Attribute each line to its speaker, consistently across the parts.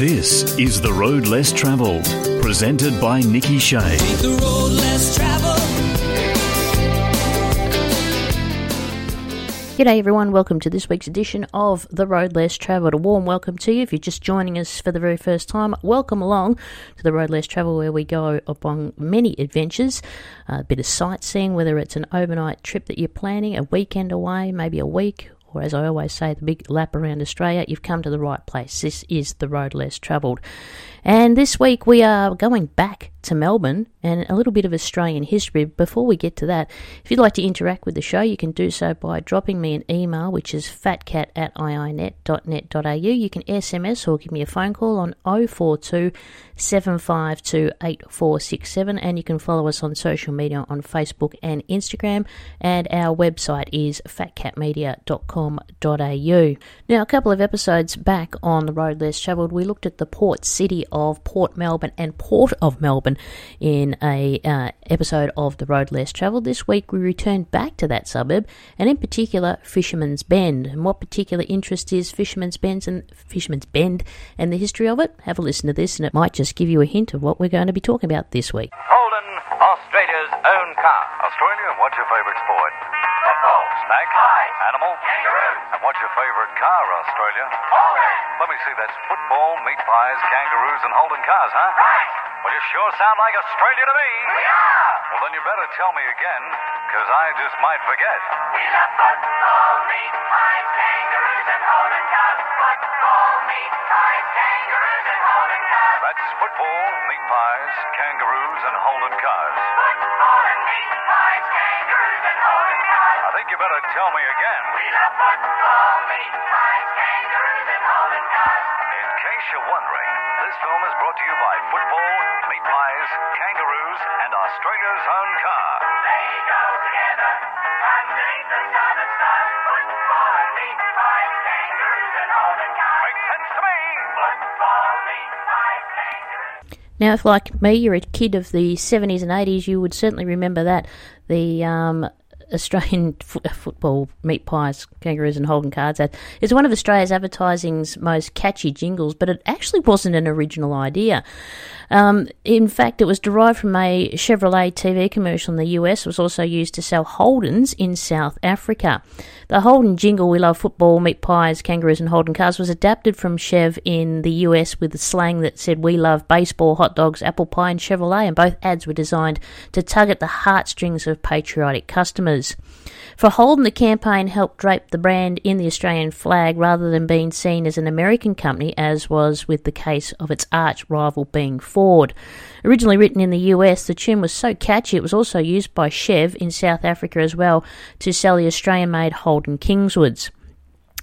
Speaker 1: This is The Road Less Travelled, presented by Nikki Shea.
Speaker 2: The road less traveled.
Speaker 3: G'day everyone, welcome to this week's edition of The Road Less Travelled. A warm welcome to you. If you're just joining us for the very first time, welcome along to The Road Less Travelled where we go upon many adventures, a bit of sightseeing, whether it's an overnight trip that you're planning, a weekend away, maybe a week, or as I always say, the big lap around Australia, you've come to the right place. This is The Road Less Travelled. And this week we are going back to Melbourne and a little bit of Australian history. Before we get to that, if you'd like to interact with the show, you can do so by dropping me an email, which is fatcat at iinet.net.au. You can SMS or give me a phone call on 042 752 8467, and you can follow us on social media on Facebook and Instagram. And our website is fatcatmedia.com.au. Now, a couple of episodes back on the road less travelled, we looked at the port city of Port Melbourne and Port of Melbourne in a uh, episode of the road less travelled. This week we returned back to that suburb, and in particular Fisherman's Bend. And what particular interest is Fisherman's Bend and Fisherman's Bend and the history of it? Have a listen to this, and it might just give you a hint of what we're going to be talking about this week.
Speaker 4: Holden, Australia's own car. Australia, what's your favorite sport? Football. Snack? Pies. Animal? And what's your favorite car, Australia? Holden. Let me see, that's football, meat pies, kangaroos, and Holden cars, huh? Right. Well, you sure sound like Australia to me. We are. Well, then you better tell me again, because I just might forget. We love football, meat pies, kangaroos, and Holden cars. Football, meat pies, kangaroos, and Holden football, meat pies, kangaroos, and Holden cars. Football and meat pies, kangaroos, and Holden cars. I think you better tell me again. We love football, meat pies, kangaroos, and Holden cars. In case you're wondering, this film is brought to you by football, meat pies, kangaroos, and Australia's own car. They go together underneath the southern star.
Speaker 3: Now, if like me, you're a kid of the 70s and 80s, you would certainly remember that. The um, Australian fo- football meat pies, kangaroos, and Holden cards ad is one of Australia's advertising's most catchy jingles, but it actually wasn't an original idea. Um, in fact, it was derived from a Chevrolet TV commercial in the US. It was also used to sell Holdens in South Africa. The Holden jingle, We Love Football, Meat Pies, Kangaroos, and Holden Cars, was adapted from Chev in the US with the slang that said, We love baseball, hot dogs, apple pie, and Chevrolet, and both ads were designed to tug at the heartstrings of patriotic customers. For Holden, the campaign helped drape the brand in the Australian flag rather than being seen as an American company, as was with the case of its arch rival being Ford. Originally written in the US, the tune was so catchy it was also used by Chev in South Africa as well to sell the Australian made Holden Kingswoods.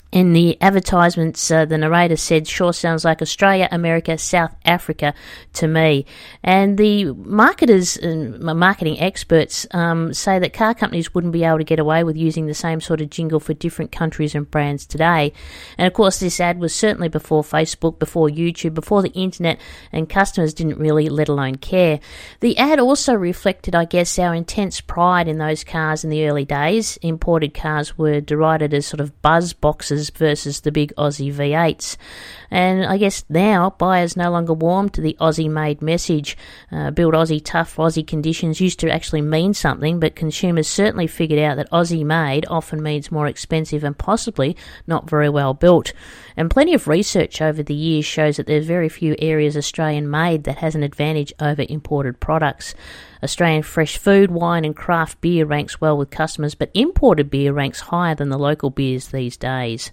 Speaker 3: In the advertisements, uh, the narrator said, Sure sounds like Australia, America, South Africa to me. And the marketers and marketing experts um, say that car companies wouldn't be able to get away with using the same sort of jingle for different countries and brands today. And of course, this ad was certainly before Facebook, before YouTube, before the internet, and customers didn't really, let alone care. The ad also reflected, I guess, our intense pride in those cars in the early days. Imported cars were derided as sort of buzz boxes versus the big Aussie V8s. And I guess now buyers no longer warm to the Aussie made message. Uh, build Aussie tough Aussie conditions used to actually mean something, but consumers certainly figured out that Aussie made often means more expensive and possibly not very well built. And plenty of research over the years shows that there's very few areas Australian made that has an advantage over imported products. Australian fresh food, wine, and craft beer ranks well with customers, but imported beer ranks higher than the local beers these days.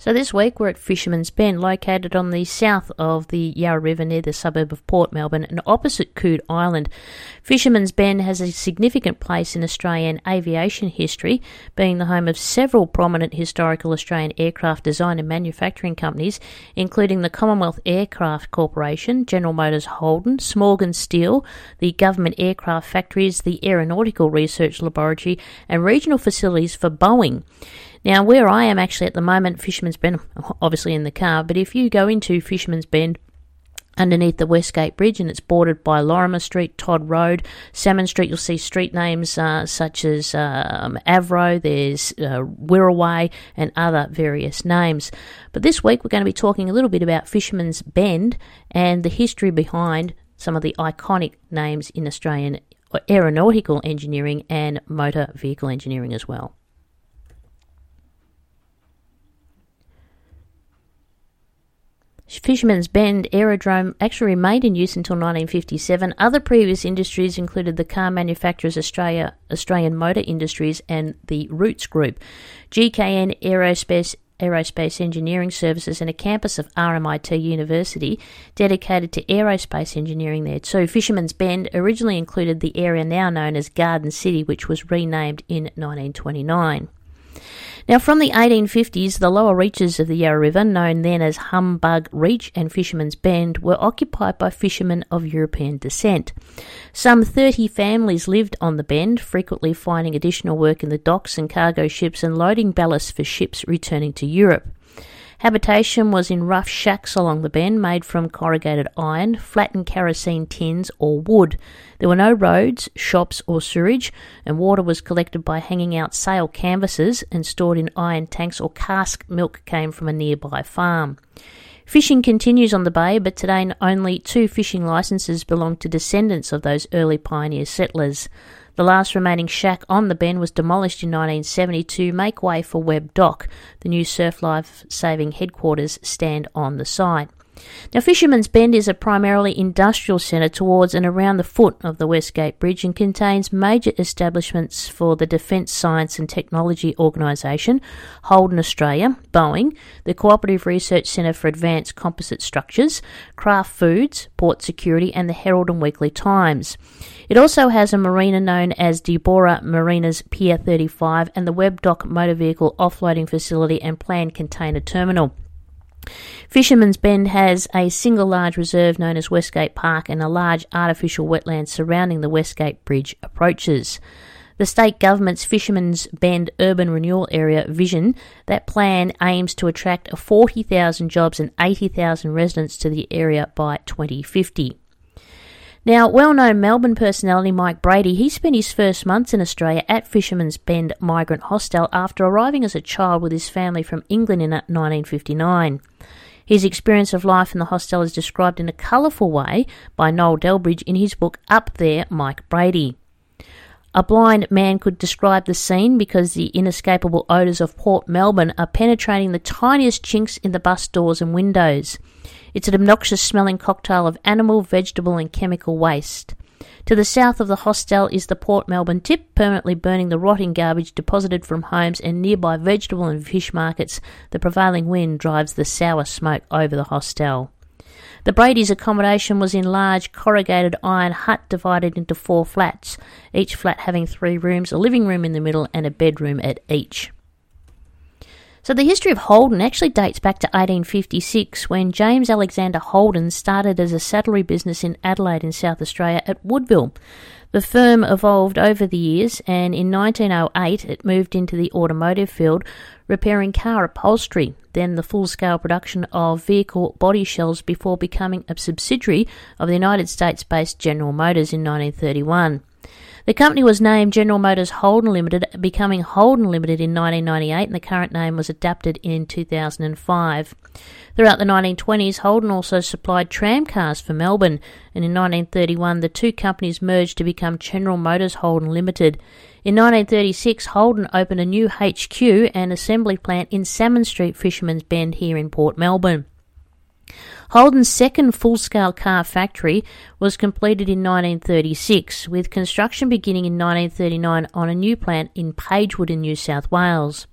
Speaker 3: So this week we're at Fisherman's Bend, located on the south of the Yarra River near the suburb of Port Melbourne and opposite Coode Island. Fisherman's Bend has a significant place in Australian aviation history, being the home of several prominent historical Australian aircraft design and manufacturing companies, including the Commonwealth Aircraft Corporation, General Motors Holden, Smorgon Steel, the government aircraft factories, the Aeronautical Research Laboratory, and regional facilities for Boeing. Now, where I am actually at the moment, Fisherman's Bend, obviously in the car, but if you go into Fisherman's Bend, underneath the Westgate Bridge, and it's bordered by Lorimer Street, Todd Road, Salmon Street. You'll see street names uh, such as um, Avro, there's uh, Wirraway, and other various names. But this week we're going to be talking a little bit about Fisherman's Bend and the history behind some of the iconic names in Australian aeronautical engineering and motor vehicle engineering as well. Fisherman's Bend Aerodrome actually remained in use until 1957. Other previous industries included the car manufacturers Australia, Australian Motor Industries, and the Rootes Group. GKN Aerospace Aerospace Engineering Services and a campus of RMIT University dedicated to aerospace engineering there too. Fisherman's Bend originally included the area now known as Garden City, which was renamed in 1929. Now, from the 1850s, the lower reaches of the Yarra River, known then as Humbug Reach and Fisherman's Bend, were occupied by fishermen of European descent. Some 30 families lived on the bend, frequently finding additional work in the docks and cargo ships and loading ballast for ships returning to Europe. Habitation was in rough shacks along the bend made from corrugated iron, flattened kerosene tins, or wood. There were no roads, shops, or sewerage, and water was collected by hanging out sail canvases and stored in iron tanks or cask milk came from a nearby farm. Fishing continues on the bay, but today only two fishing licenses belong to descendants of those early pioneer settlers. The last remaining shack on the bend was demolished in 1970 to make way for Webb Dock. The new surf life saving headquarters stand on the site. Now, Fisherman's Bend is a primarily industrial centre towards and around the foot of the Westgate Bridge and contains major establishments for the Defence Science and Technology Organisation, Holden Australia, Boeing, the Cooperative Research Centre for Advanced Composite Structures, Kraft Foods, Port Security, and the Herald and Weekly Times. It also has a marina known as d'Albora Marinas Pier 35 and the Webb Dock motor vehicle offloading facility and planned container terminal. Fisherman's Bend has a single large reserve known as Westgate Park and a large artificial wetland surrounding the Westgate Bridge approaches. The state government's Fisherman's Bend Urban Renewal Area vision, that plan aims to attract 40,000 jobs and 80,000 residents to the area by 2050. Now, well known Melbourne personality Mike Brady, he spent his first months in Australia at Fisherman's Bend Migrant Hostel after arriving as a child with his family from England in 1959. His experience of life in the hostel is described in a colourful way by Noel Delbridge in his book Up There, Mike Brady. A blind man could describe the scene because the inescapable odours of Port Melbourne are penetrating the tiniest chinks in the bus doors and windows. It's an obnoxious smelling cocktail of animal, vegetable, and chemical waste. To the south of the hostel is the Port Melbourne tip, permanently burning the rotting garbage deposited from homes and nearby vegetable and fish markets. The prevailing wind drives the sour smoke over the hostel. The Brady's accommodation was in large corrugated iron hut divided into four flats, each flat having three rooms, a living room in the middle, and a bedroom at each. So the history of Holden actually dates back to 1856 when James Alexander Holden started as a saddlery business in Adelaide in South Australia at Woodville. The firm evolved over the years and in 1908 it moved into the automotive field, repairing car upholstery, then the full scale production of vehicle body shells before becoming a subsidiary of the United States based General Motors in 1931. The company was named General Motors Holden Limited, becoming Holden Limited in 1998, and the current name was adapted in 2005. Throughout the 1920s, Holden also supplied tram cars for Melbourne, and in 1931 the two companies merged to become General Motors Holden Limited. In 1936, Holden opened a new HQ and assembly plant in Salmon Street, Fisherman's Bend, here in Port Melbourne. Holden's second full scale car factory was completed in 1936, with construction beginning in 1939 on a new plant in Pagewood in New South Wales.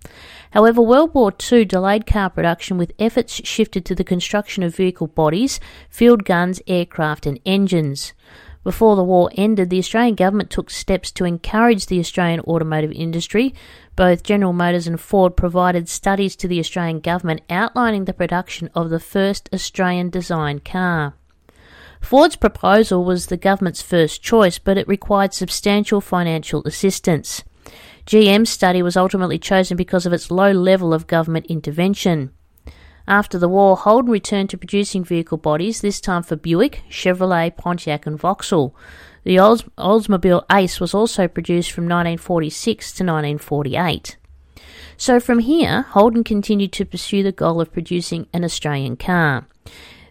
Speaker 3: However, World War II delayed car production with efforts shifted to the construction of vehicle bodies, field guns, aircraft, and engines. Before the war ended, the Australian government took steps to encourage the Australian automotive industry. Both General Motors and Ford provided studies to the Australian government outlining the production of the first Australian designed car. Ford's proposal was the government's first choice, but it required substantial financial assistance. GM's study was ultimately chosen because of its low level of government intervention. After the war, Holden returned to producing vehicle bodies, this time for Buick, Chevrolet, Pontiac, and Vauxhall. The Olds- Oldsmobile Ace was also produced from 1946 to 1948. So from here, Holden continued to pursue the goal of producing an Australian car.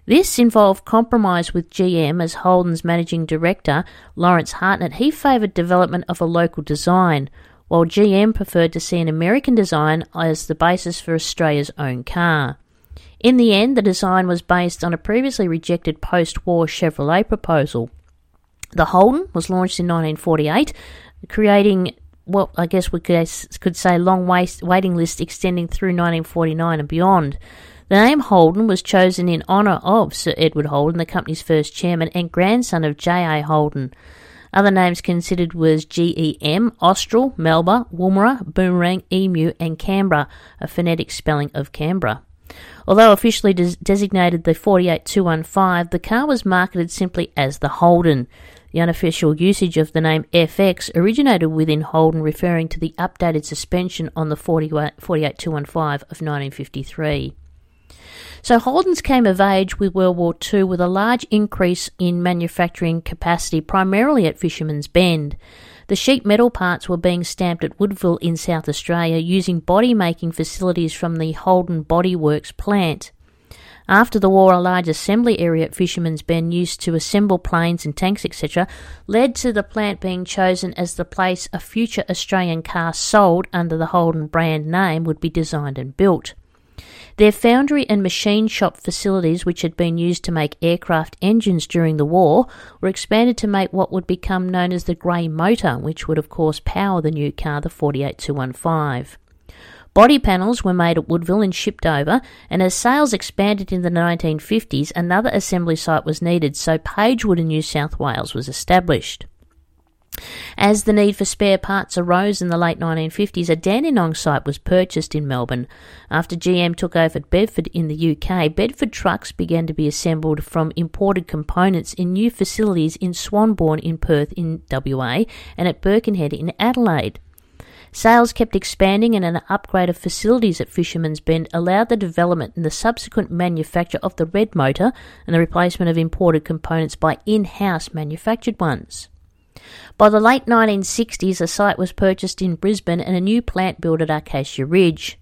Speaker 3: This involved compromise with GM as Holden's managing director, Laurence Hartnett, he favoured development of a local design, while GM preferred to see an American design as the basis for Australia's own car. In the end, the design was based on a previously rejected post war Chevrolet proposal. The Holden was launched in 1948, creating what I guess we could, could say long wait, waiting list extending through 1949 and beyond. The name Holden was chosen in honour of Sir Edward Holden, the company's first chairman and grandson of J.A. Holden. Other names considered was GEM, Austral, Melba, Woomera, Boomerang, Emu, and Canbra, a phonetic spelling of Canberra. Although officially des- designated the 48215, the car was marketed simply as the Holden. The unofficial usage of the name FX originated within Holden, referring to the updated suspension on the 48215 of 1953. So Holden's came of age with World War II with a large increase in manufacturing capacity, primarily at Fisherman's Bend. The sheet metal parts were being stamped at Woodville in South Australia using body making facilities from the Holden Body Works plant. After the war, a large assembly area at Fisherman's Bend used to assemble planes and tanks, etc., led to the plant being chosen as the place a future Australian car sold under the Holden brand name would be designed and built. Their foundry and machine shop facilities, which had been used to make aircraft engines during the war, were expanded to make what would become known as the Grey Motor, which would, of course, power the new car, the 48215. Body panels were made at Woodville and shipped over, and as sales expanded in the 1950s, another assembly site was needed, so Pagewood in New South Wales was established. As the need for spare parts arose in the late 1950s, a Dandenong site was purchased in Melbourne. After GM took over at Bedford in the UK, Bedford trucks began to be assembled from imported components in new facilities in Swanbourne in Perth in WA and at Birkenhead in Adelaide. Sales kept expanding and an upgrade of facilities at Fisherman's Bend allowed the development and the subsequent manufacture of the red motor and the replacement of imported components by in-house manufactured ones. By the late 1960s, a site was purchased in Brisbane and a new plant built at Acacia Ridge.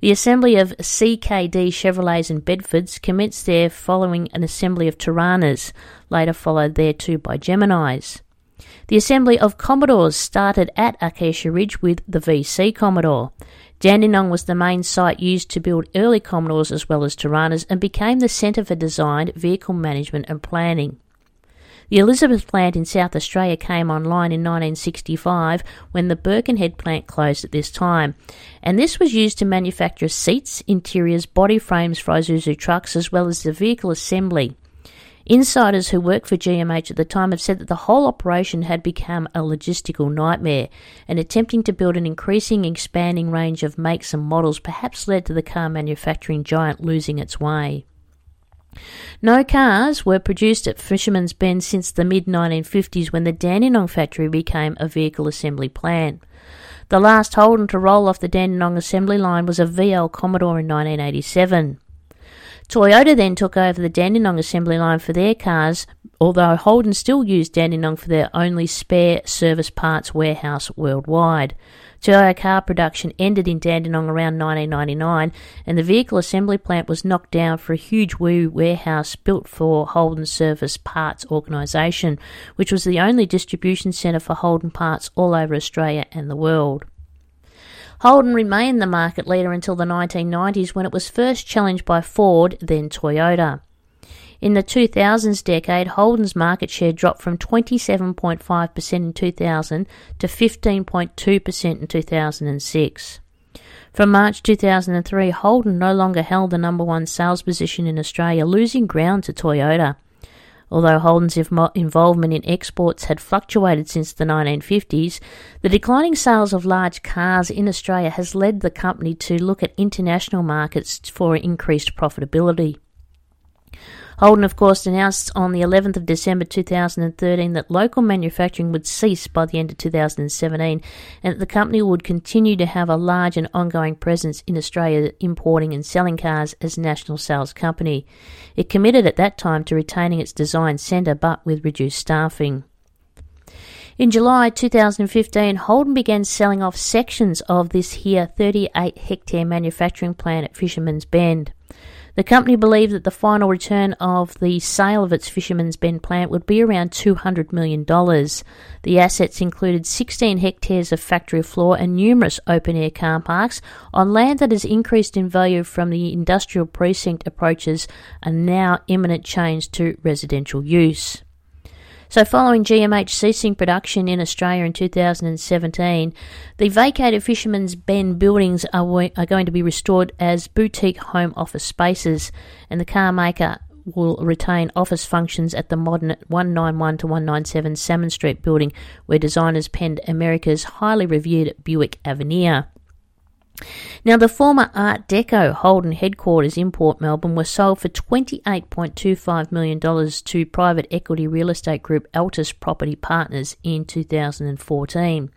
Speaker 3: The assembly of CKD Chevrolets and Bedfords commenced there following an assembly of Toranas, later followed there too by Geminis. The assembly of Commodores started at Acacia Ridge with the VC Commodore. Dandenong was the main site used to build early Commodores as well as Toranas and became the centre for design, vehicle management and planning. The Elizabeth plant in South Australia came online in 1965 when the Birkenhead plant closed at this time, and this was used to manufacture seats, interiors, body frames for Isuzu trucks, as well as the vehicle assembly. Insiders who worked for GMH at the time have said that the whole operation had become a logistical nightmare, and attempting to build an increasing, expanding range of makes and models perhaps led to the car manufacturing giant losing its way. No cars were produced at Fisherman's Bend since the mid 1950s when the Dandenong factory became a vehicle assembly plant. The last Holden to roll off the Dandenong assembly line was a VL Commodore in 1987. Toyota then took over the Dandenong assembly line for their cars, although Holden still used Dandenong for their only spare service parts warehouse worldwide. Toyota car production ended in Dandenong around 1999, and the vehicle assembly plant was knocked down for a huge warehouse built for Holden Service Parts Organisation, which was the only distribution centre for Holden parts all over Australia and the world. Holden remained the market leader until the 1990s when it was first challenged by Ford, then Toyota. In the 2000s decade, Holden's market share dropped from 27.5% in 2000 to 15.2% in 2006. From March 2003, Holden no longer held the number one sales position in Australia, losing ground to Toyota. Although Holden's involvement in exports had fluctuated since the 1950s, the declining sales of large cars in Australia has led the company to look at international markets for increased profitability. Holden, of course, announced on the 11th of December 2013 that local manufacturing would cease by the end of 2017 and that the company would continue to have a large and ongoing presence in Australia, importing and selling cars as a national sales company. It committed at that time to retaining its design centre but with reduced staffing. In July 2015, Holden began selling off sections of this here 38 hectare manufacturing plant at Fisherman's Bend. The company believed that the final return of the sale of its Fisherman's Bend plant would be around $200 million. The assets included 16 hectares of factory floor and numerous open air car parks on land that has increased in value from the industrial precinct approaches and now imminent change to residential use. So, following GMH ceasing production in Australia in 2017, the vacated Fisherman's Bend buildings are, are going to be restored as boutique home office spaces, and the car maker will retain office functions at the modern 191 to 197 Salmon Street building, where designers penned America's highly reviewed Buick Avenir. Now, the former Art Deco Holden headquarters in Port Melbourne were sold for $28.25 million to private equity real estate group Altis Property Partners in 2014.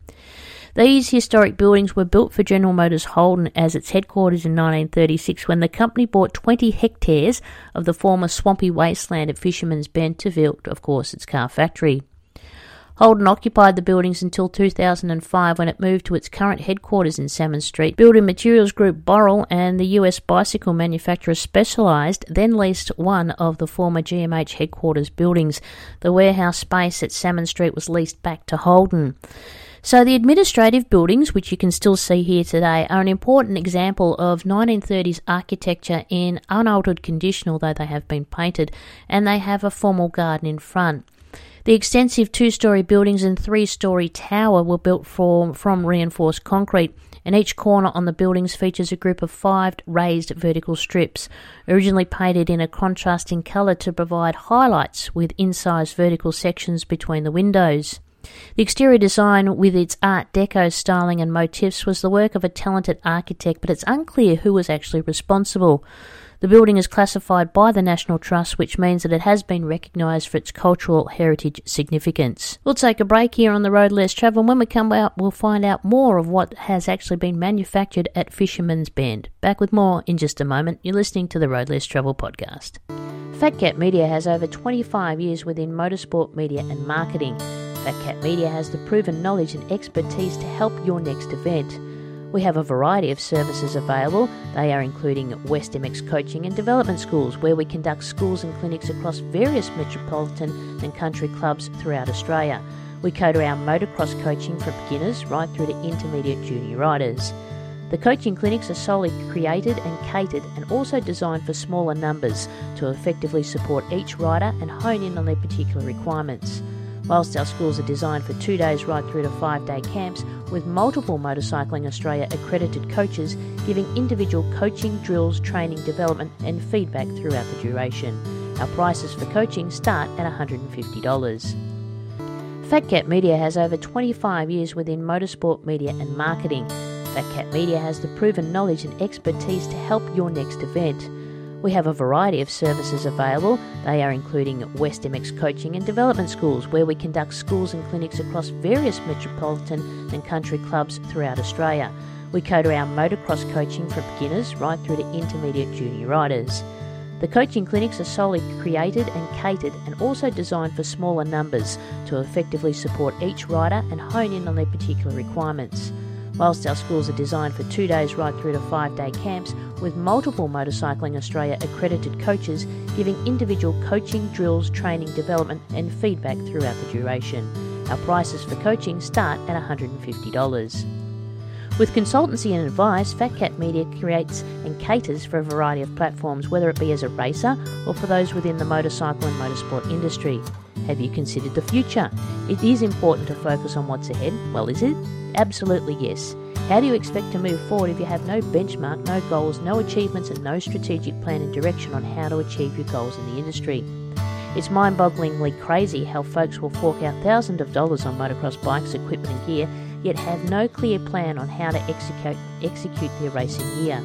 Speaker 3: These historic buildings were built for General Motors Holden as its headquarters in 1936 when the company bought 20 hectares of the former swampy wasteland at Fisherman's Bend to build, of course, its car factory. Holden occupied the buildings until 2005 when it moved to its current headquarters in Salmon Street. Building materials group Boral and the US bicycle manufacturer Specialized then leased one of the former GMH headquarters buildings. The warehouse space at Salmon Street was leased back to Holden. So, the administrative buildings, which you can still see here today, are an important example of 1930s architecture in unaltered condition, although they have been painted, and they have a formal garden in front. The extensive two story buildings and three story tower were built from, from reinforced concrete, and each corner on the buildings features a group of five raised vertical strips, originally painted in a contrasting colour to provide highlights with incised vertical sections between the windows. The exterior design, with its Art Deco styling and motifs, was the work of a talented architect, but it's unclear who was actually responsible. The building is classified by the National Trust, which means that it has been recognised for its cultural heritage significance. We'll take a break here on the road less travel. And when we come out, we'll find out more of what has actually been manufactured at Fisherman's Bend. Back with more in just a moment. You're listening to the Road Less Travel podcast. Fat Cat Media has over 25 years within motorsport media and marketing. Fat Cat Media has the proven knowledge and expertise to help your next event. We have a variety of services available. They are including West MX coaching and development schools, where we conduct schools and clinics across various metropolitan and country clubs throughout Australia. We cater our motocross coaching for beginners right through to intermediate junior riders. The coaching clinics are solely created and catered and also designed for smaller numbers to effectively support each rider and hone in on their particular requirements. Whilst our schools are designed for two days right through to five day camps, with multiple Motorcycling Australia accredited coaches giving individual coaching, drills, training, development, and feedback throughout the duration. Our prices for coaching start at $150. Fat Cat Media has over 25 years within motorsport media and marketing. Fat Cat Media has the proven knowledge and expertise to help your next event. We have a variety of services available. They are including West MX coaching and development schools, where we conduct schools and clinics across various metropolitan and country clubs throughout Australia. We cater our motocross coaching for beginners right through to intermediate junior riders. The coaching clinics are solely created and catered and also designed for smaller numbers to effectively support each rider and hone in on their particular requirements. Whilst our schools are designed for two days right through to five day camps, with multiple Motorcycling Australia accredited coaches giving individual coaching, drills, training, development, and feedback throughout the duration. Our prices for coaching start at $150. With consultancy and advice, Fat Cat Media creates and caters for a variety of platforms, whether it be as a racer or for those within the motorcycle and motorsport industry. Have you considered the future? It is important to focus on what's ahead. Well, is it? Absolutely yes. How do you expect to move forward if you have no benchmark, no goals, no achievements, and no strategic plan and direction on how to achieve your goals in the industry? It's mind bogglingly crazy how folks will fork out thousands of dollars on motocross bikes, equipment, and gear, yet have no clear plan on how to execute, execute their racing gear.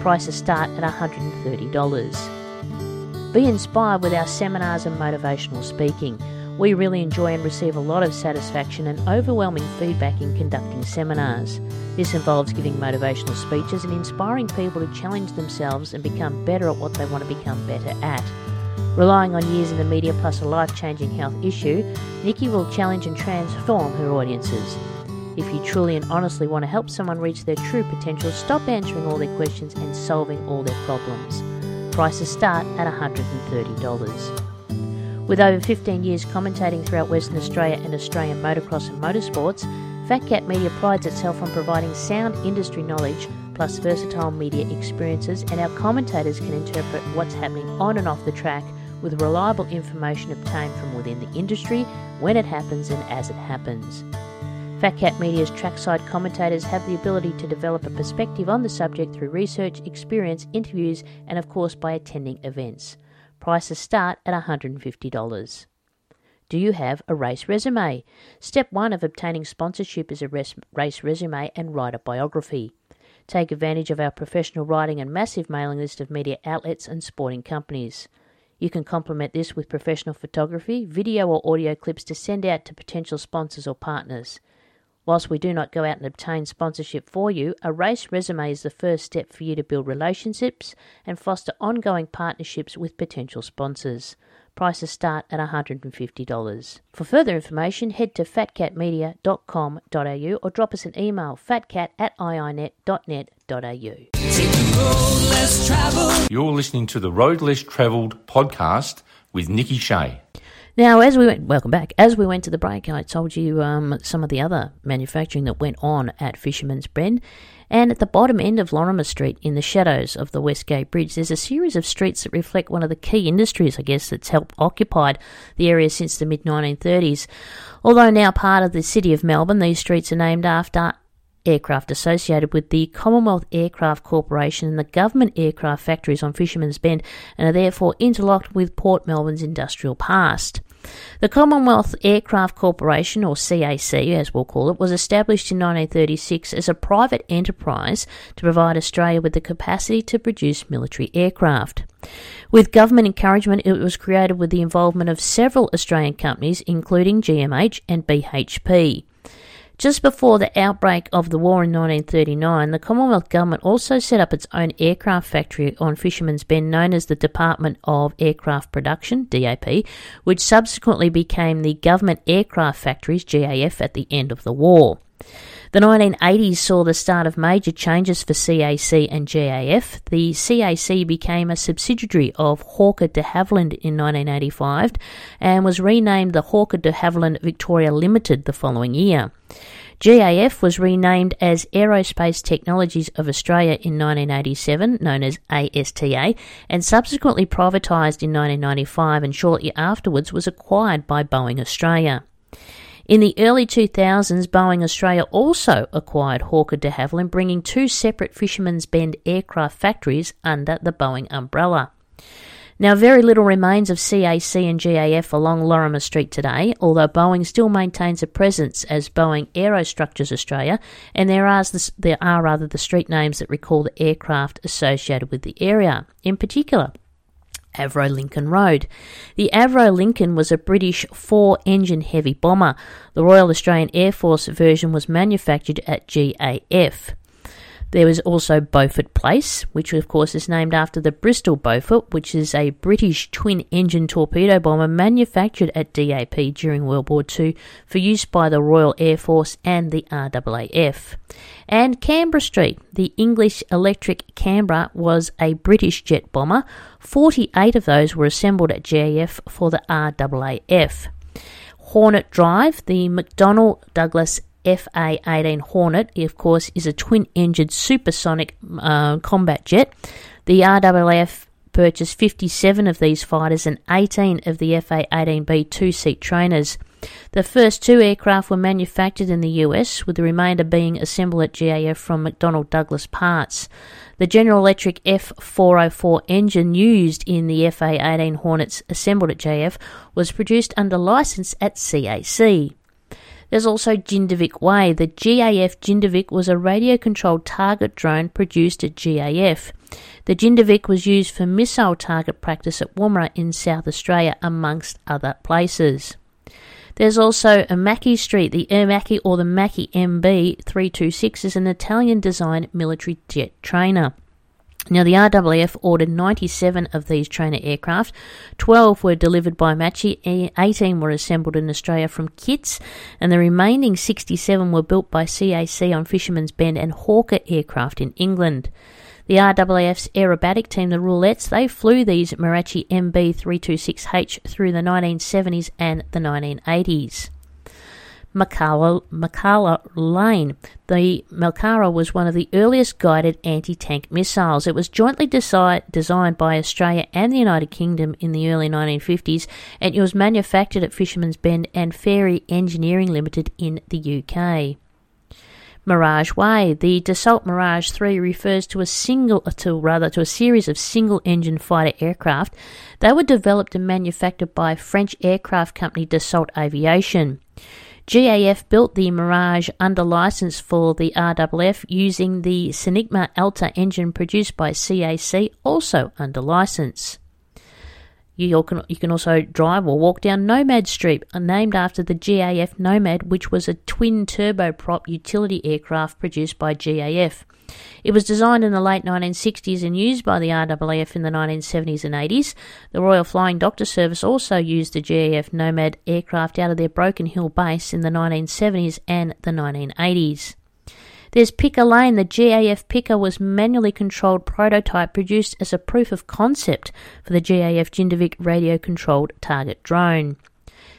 Speaker 3: Prices start at $130. Be inspired with our seminars and motivational speaking. We really enjoy and receive a lot of satisfaction and overwhelming feedback in conducting seminars. This involves giving motivational speeches and inspiring people to challenge themselves and become better at what they want to become better at. Relying on years in the media plus a life changing health issue, Nikki will challenge and transform her audiences. If you truly and honestly want to help someone reach their true potential, stop answering all their questions and solving all their problems. Prices start at $130. With over 15 years commentating throughout Western Australia and Australian motocross and motorsports, Fat Cat Media prides itself on providing sound industry knowledge plus versatile media experiences, and our commentators can interpret what's happening on and off the track with reliable information obtained from within the industry when it happens and as it happens. Fat Cat Media's trackside commentators have the ability to develop a perspective on the subject through research, experience, interviews, and of course by attending events. Prices start at $150. Do you have a race resume? Step 1 of obtaining sponsorship is a race resume and writer biography. Take advantage of our professional writing and massive mailing list of media outlets and sporting companies. You can complement this with professional photography, video or audio clips to send out to potential sponsors or partners. Whilst we do not go out and obtain sponsorship for you, a race resume is the first step for you to build relationships and foster ongoing partnerships with potential sponsors. Prices start at $150. For further information, head to fatcatmedia.com.au or drop us an email fatcat at iinet.net.au.
Speaker 5: You're listening to the Road Less Travelled podcast with Nikki Shea.
Speaker 3: Now, as we went, welcome back. As we went to the break, I told you um, some of the other manufacturing that went on at Fisherman's Bend. And at the bottom end of Lorimer Street, in the shadows of the Westgate Bridge, there's a series of streets that reflect one of the key industries, I guess, that's helped occupied the area since the mid 1930s. Although now part of the city of Melbourne, these streets are named after aircraft associated with the Commonwealth Aircraft Corporation and the government aircraft factories on Fisherman's Bend and are therefore interlocked with Port Melbourne's industrial past. The Commonwealth Aircraft Corporation, or CAC as we'll call it, was established in 1936 as a private enterprise to provide Australia with the capacity to produce military aircraft. With government encouragement, it was created with the involvement of several Australian companies, including GMH and BHP. Just before the outbreak of the war in 1939, the Commonwealth Government also set up its own aircraft factory on Fisherman's Bend known as the Department of Aircraft Production, DAP, which subsequently became the Government Aircraft Factories, GAF, at the end of the war. The 1980s saw the start of major changes for CAC and GAF. The CAC became a subsidiary of Hawker de Havilland in 1985 and was renamed the Hawker de Havilland Victoria Limited the following year. GAF was renamed as Aerospace Technologies of Australia in 1987, known as ASTA, and subsequently privatised in 1995 and shortly afterwards was acquired by Boeing Australia. In the early 2000s, Boeing Australia also acquired Hawker de Havilland, bringing two separate Fisherman's Bend aircraft factories under the Boeing umbrella. Now, very little remains of CAC and GAF along Lorimer Street today, although Boeing still maintains a presence as Boeing Aerostructures Australia, and there are, there are rather the street names that recall the aircraft associated with the area. In particular, Avro Lincoln Road. The Avro Lincoln was a British four engine heavy bomber. The Royal Australian Air Force version was manufactured at GAF. There was also Beaufort Place, which of course is named after the Bristol Beaufort, which is a British twin engine torpedo bomber manufactured at DAP during World War II for use by the Royal Air Force and the RAAF. And Canberra Street, the English Electric Canberra, was a British jet bomber. 48 of those were assembled at GAF for the RAAF. Hornet Drive, the McDonnell Douglas FA 18 Hornet, of course, is a twin engined supersonic uh, combat jet. The RAAF purchased 57 of these fighters and 18 of the FA 18B two seat trainers. The first two aircraft were manufactured in the US, with the remainder being assembled at GAF from McDonnell Douglas parts. The General Electric F404 engine used in the FA 18 Hornets assembled at GAF was produced under license at CAC. There's also Jindivik Way. The GAF Jindivik was a radio controlled target drone produced at GAF. The Jindivik was used for missile target practice at Woomera in South Australia, amongst other places. There's also a Macchi Street. The Macchi or the Macchi MB 326 is an Italian designed military jet trainer. Now, the RAAF ordered 97 of these trainer aircraft. 12 were delivered by Macchi, 18 were assembled in Australia from kits, and the remaining 67 were built by CAC on Fisherman's Bend and Hawker aircraft in England. The RAAF's aerobatic team, the Roulettes, they flew these Mirachie MB326H through the 1970s and the 1980s. Malkara, Malkara Lane. The Malkara was one of the earliest guided anti tank missiles. It was jointly desi- designed by Australia and the United Kingdom in the early 1950s, and it was manufactured at Fisherman's Bend and Fairey Engineering Limited in the UK. Mirage Way. The Dassault Mirage 3 refers to a single, to rather, to a series of single-engine fighter aircraft. They were developed and manufactured by French aircraft company Dassault Aviation. GAF built the Mirage under license for the RAAF using the SNECMA Atar engine produced by CAC, also under license. You can, you can also drive or walk down Nomad Street, uh, named after the GAF Nomad, which was a twin turboprop utility aircraft produced by GAF. It was designed in the late 1960s and used by the RAAF in the 1970s and 80s. The Royal Flying Doctor Service also used the GAF Nomad aircraft out of their Broken Hill base in the 1970s and the 1980s. There's Pika Lane. The GAF Pika was manually controlled prototype produced as a proof of concept for the GAF Jindivik radio controlled target drone.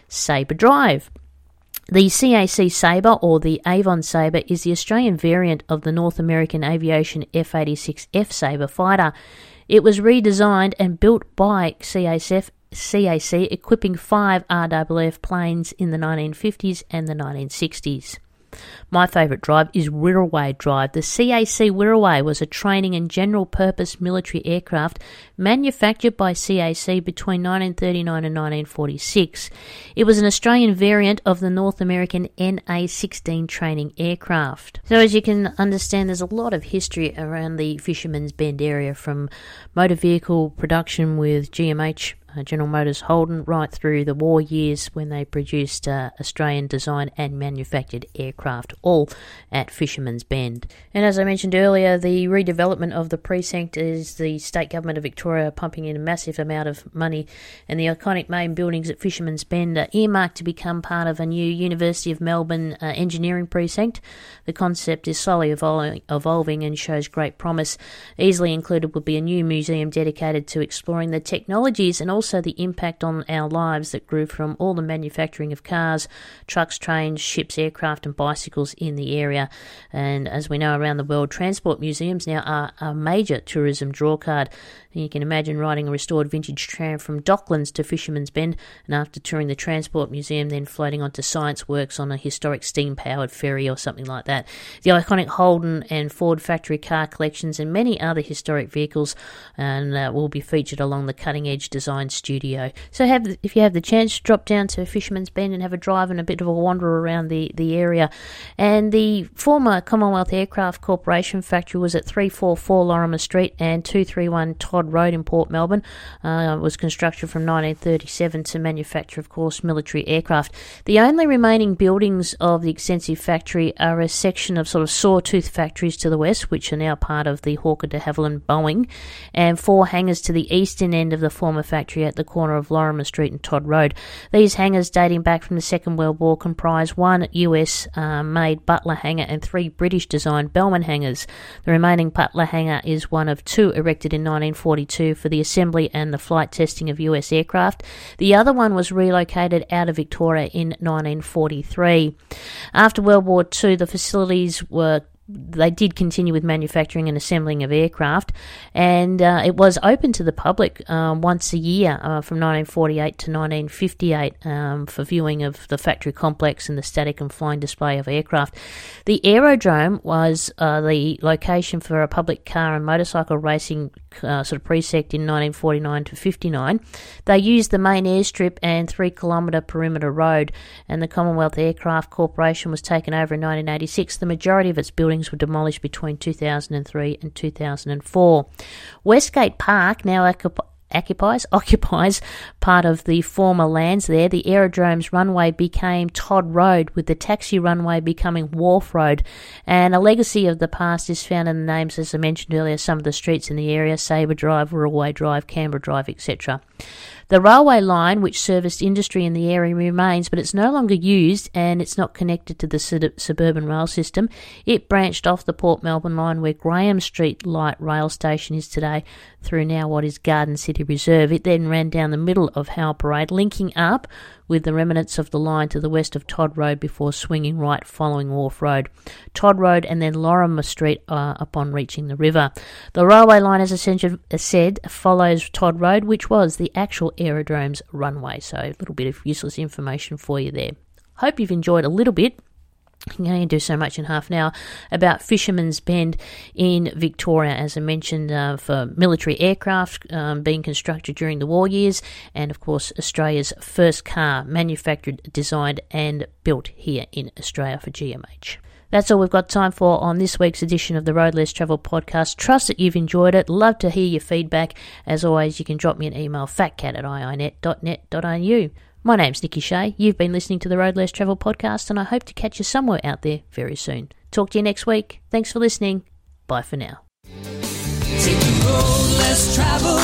Speaker 3: Sabre Drive. The CAC Sabre or the Avon Sabre is the Australian variant of the North American Aviation F 86 F Sabre fighter. It was redesigned and built by CACF, CAC, equipping five RWF planes in the 1950s and the 1960s. My favourite drive is Wirraway Drive. The CAC Wirraway was a training and general purpose military aircraft manufactured by CAC between 1939 and 1946. It was an Australian variant of the North American NA 16 training aircraft. So, as you can understand, there's a lot of history around the Fisherman's Bend area from motor vehicle production with GMH uh, General Motors Holden right through the war years when they produced uh, Australian designed and manufactured aircraft, all at Fisherman's Bend. And as I mentioned earlier, the redevelopment of the precinct is the state government of Victoria pumping in a massive amount of money, and the iconic main buildings at Fisherman's Bend are earmarked to become part of a new University of Melbourne uh, engineering precinct. The concept is slowly evol- evolving and shows great promise. Easily included would be a new museum dedicated to exploring the technologies and also also the impact on our lives that grew from all the manufacturing of cars, trucks, trains, ships, aircraft, and bicycles in the area. And as we know around the world, transport museums now are a major tourism drawcard. You can imagine riding a restored vintage tram from Docklands to Fisherman's Bend, and after touring the Transport Museum, then floating onto Science Works on a historic steam powered ferry or something like that. The iconic Holden and Ford factory car collections and many other historic vehicles and uh, will be featured along the cutting edge design studio. So, have if you have the chance, drop down to Fisherman's Bend and have a drive and a bit of a wander around the, the area. And the former Commonwealth Aircraft Corporation factory was at 344 Lorimer Street and 231 Todd Road in Port Melbourne. Uh, was constructed from 1937 to manufacture, of course, military aircraft. The only remaining buildings of the extensive factory are a section of sort of sawtooth factories to the west, which are now part of the Hawker de Havilland Boeing, and four hangars to the eastern end of the former factory at the corner of Lorimer Street and Todd Road. These hangars, dating back from the Second World War, comprise one US uh, made Butler hangar and three British designed Bellman hangars. The remaining Butler hangar is one of two erected in 1940 1942 for the assembly and the flight testing of US aircraft. The other one was relocated out of Victoria in 1943. After World War II, the facilities were they did continue with manufacturing and assembling of aircraft, and uh, it was open to the public um, once a year uh, from 1948 to 1958 um, for viewing of the factory complex and the static and flying display of aircraft. The aerodrome was uh, the location for a public car and motorcycle racing uh, sort of presect in 1949 to 59. They used the main airstrip and three kilometre perimeter road, and the Commonwealth Aircraft Corporation was taken over in 1986. The majority of its buildings were demolished between 2003 and 2004. Westgate Park now occupies occupies part of the former lands there. The aerodrome's runway became Todd Road, with the taxi runway becoming Wharf Road. And a legacy of the past is found in the names, as I mentioned earlier, some of the streets in the area: Sabre Drive, Wirraway Drive, Canberra Drive, etc. The railway line, which serviced industry in the area, remains, but it's no longer used and it's not connected to the suburban rail system. It branched off the Port Melbourne line where Graham Street Light Rail Station is today through now what is Garden City Reserve. It then ran down the middle of Howe Parade, linking up with the remnants of the line to the west of Todd Road before swinging right following Wharf Road. Todd Road and then Lorimer Street uh, upon reaching the river. The railway line, as I said, follows Todd Road, which was the actual aerodrome's runway. So a little bit of useless information for you there. Hope you've enjoyed a little bit you can only do so much in half an hour about Fisherman's Bend in Victoria, as I mentioned, uh, for military aircraft um, being constructed during the war years, and of course, Australia's first car manufactured, designed, and built here in Australia for GMH. That's all we've got time for on this week's edition of the Road Less Travel podcast. Trust that you've enjoyed it. Love to hear your feedback. As always, you can drop me an email, phatcat at iinet.net.au. My name's Nikki Shea. You've been listening to the Road Less Travel podcast, and I hope to catch you somewhere out there very soon. Talk to you next week. Thanks for listening. Bye for now.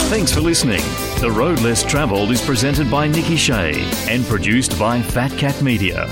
Speaker 1: Thanks for listening. The Road Less Travelled is presented by Nikki Shea and produced by Fat Cat Media.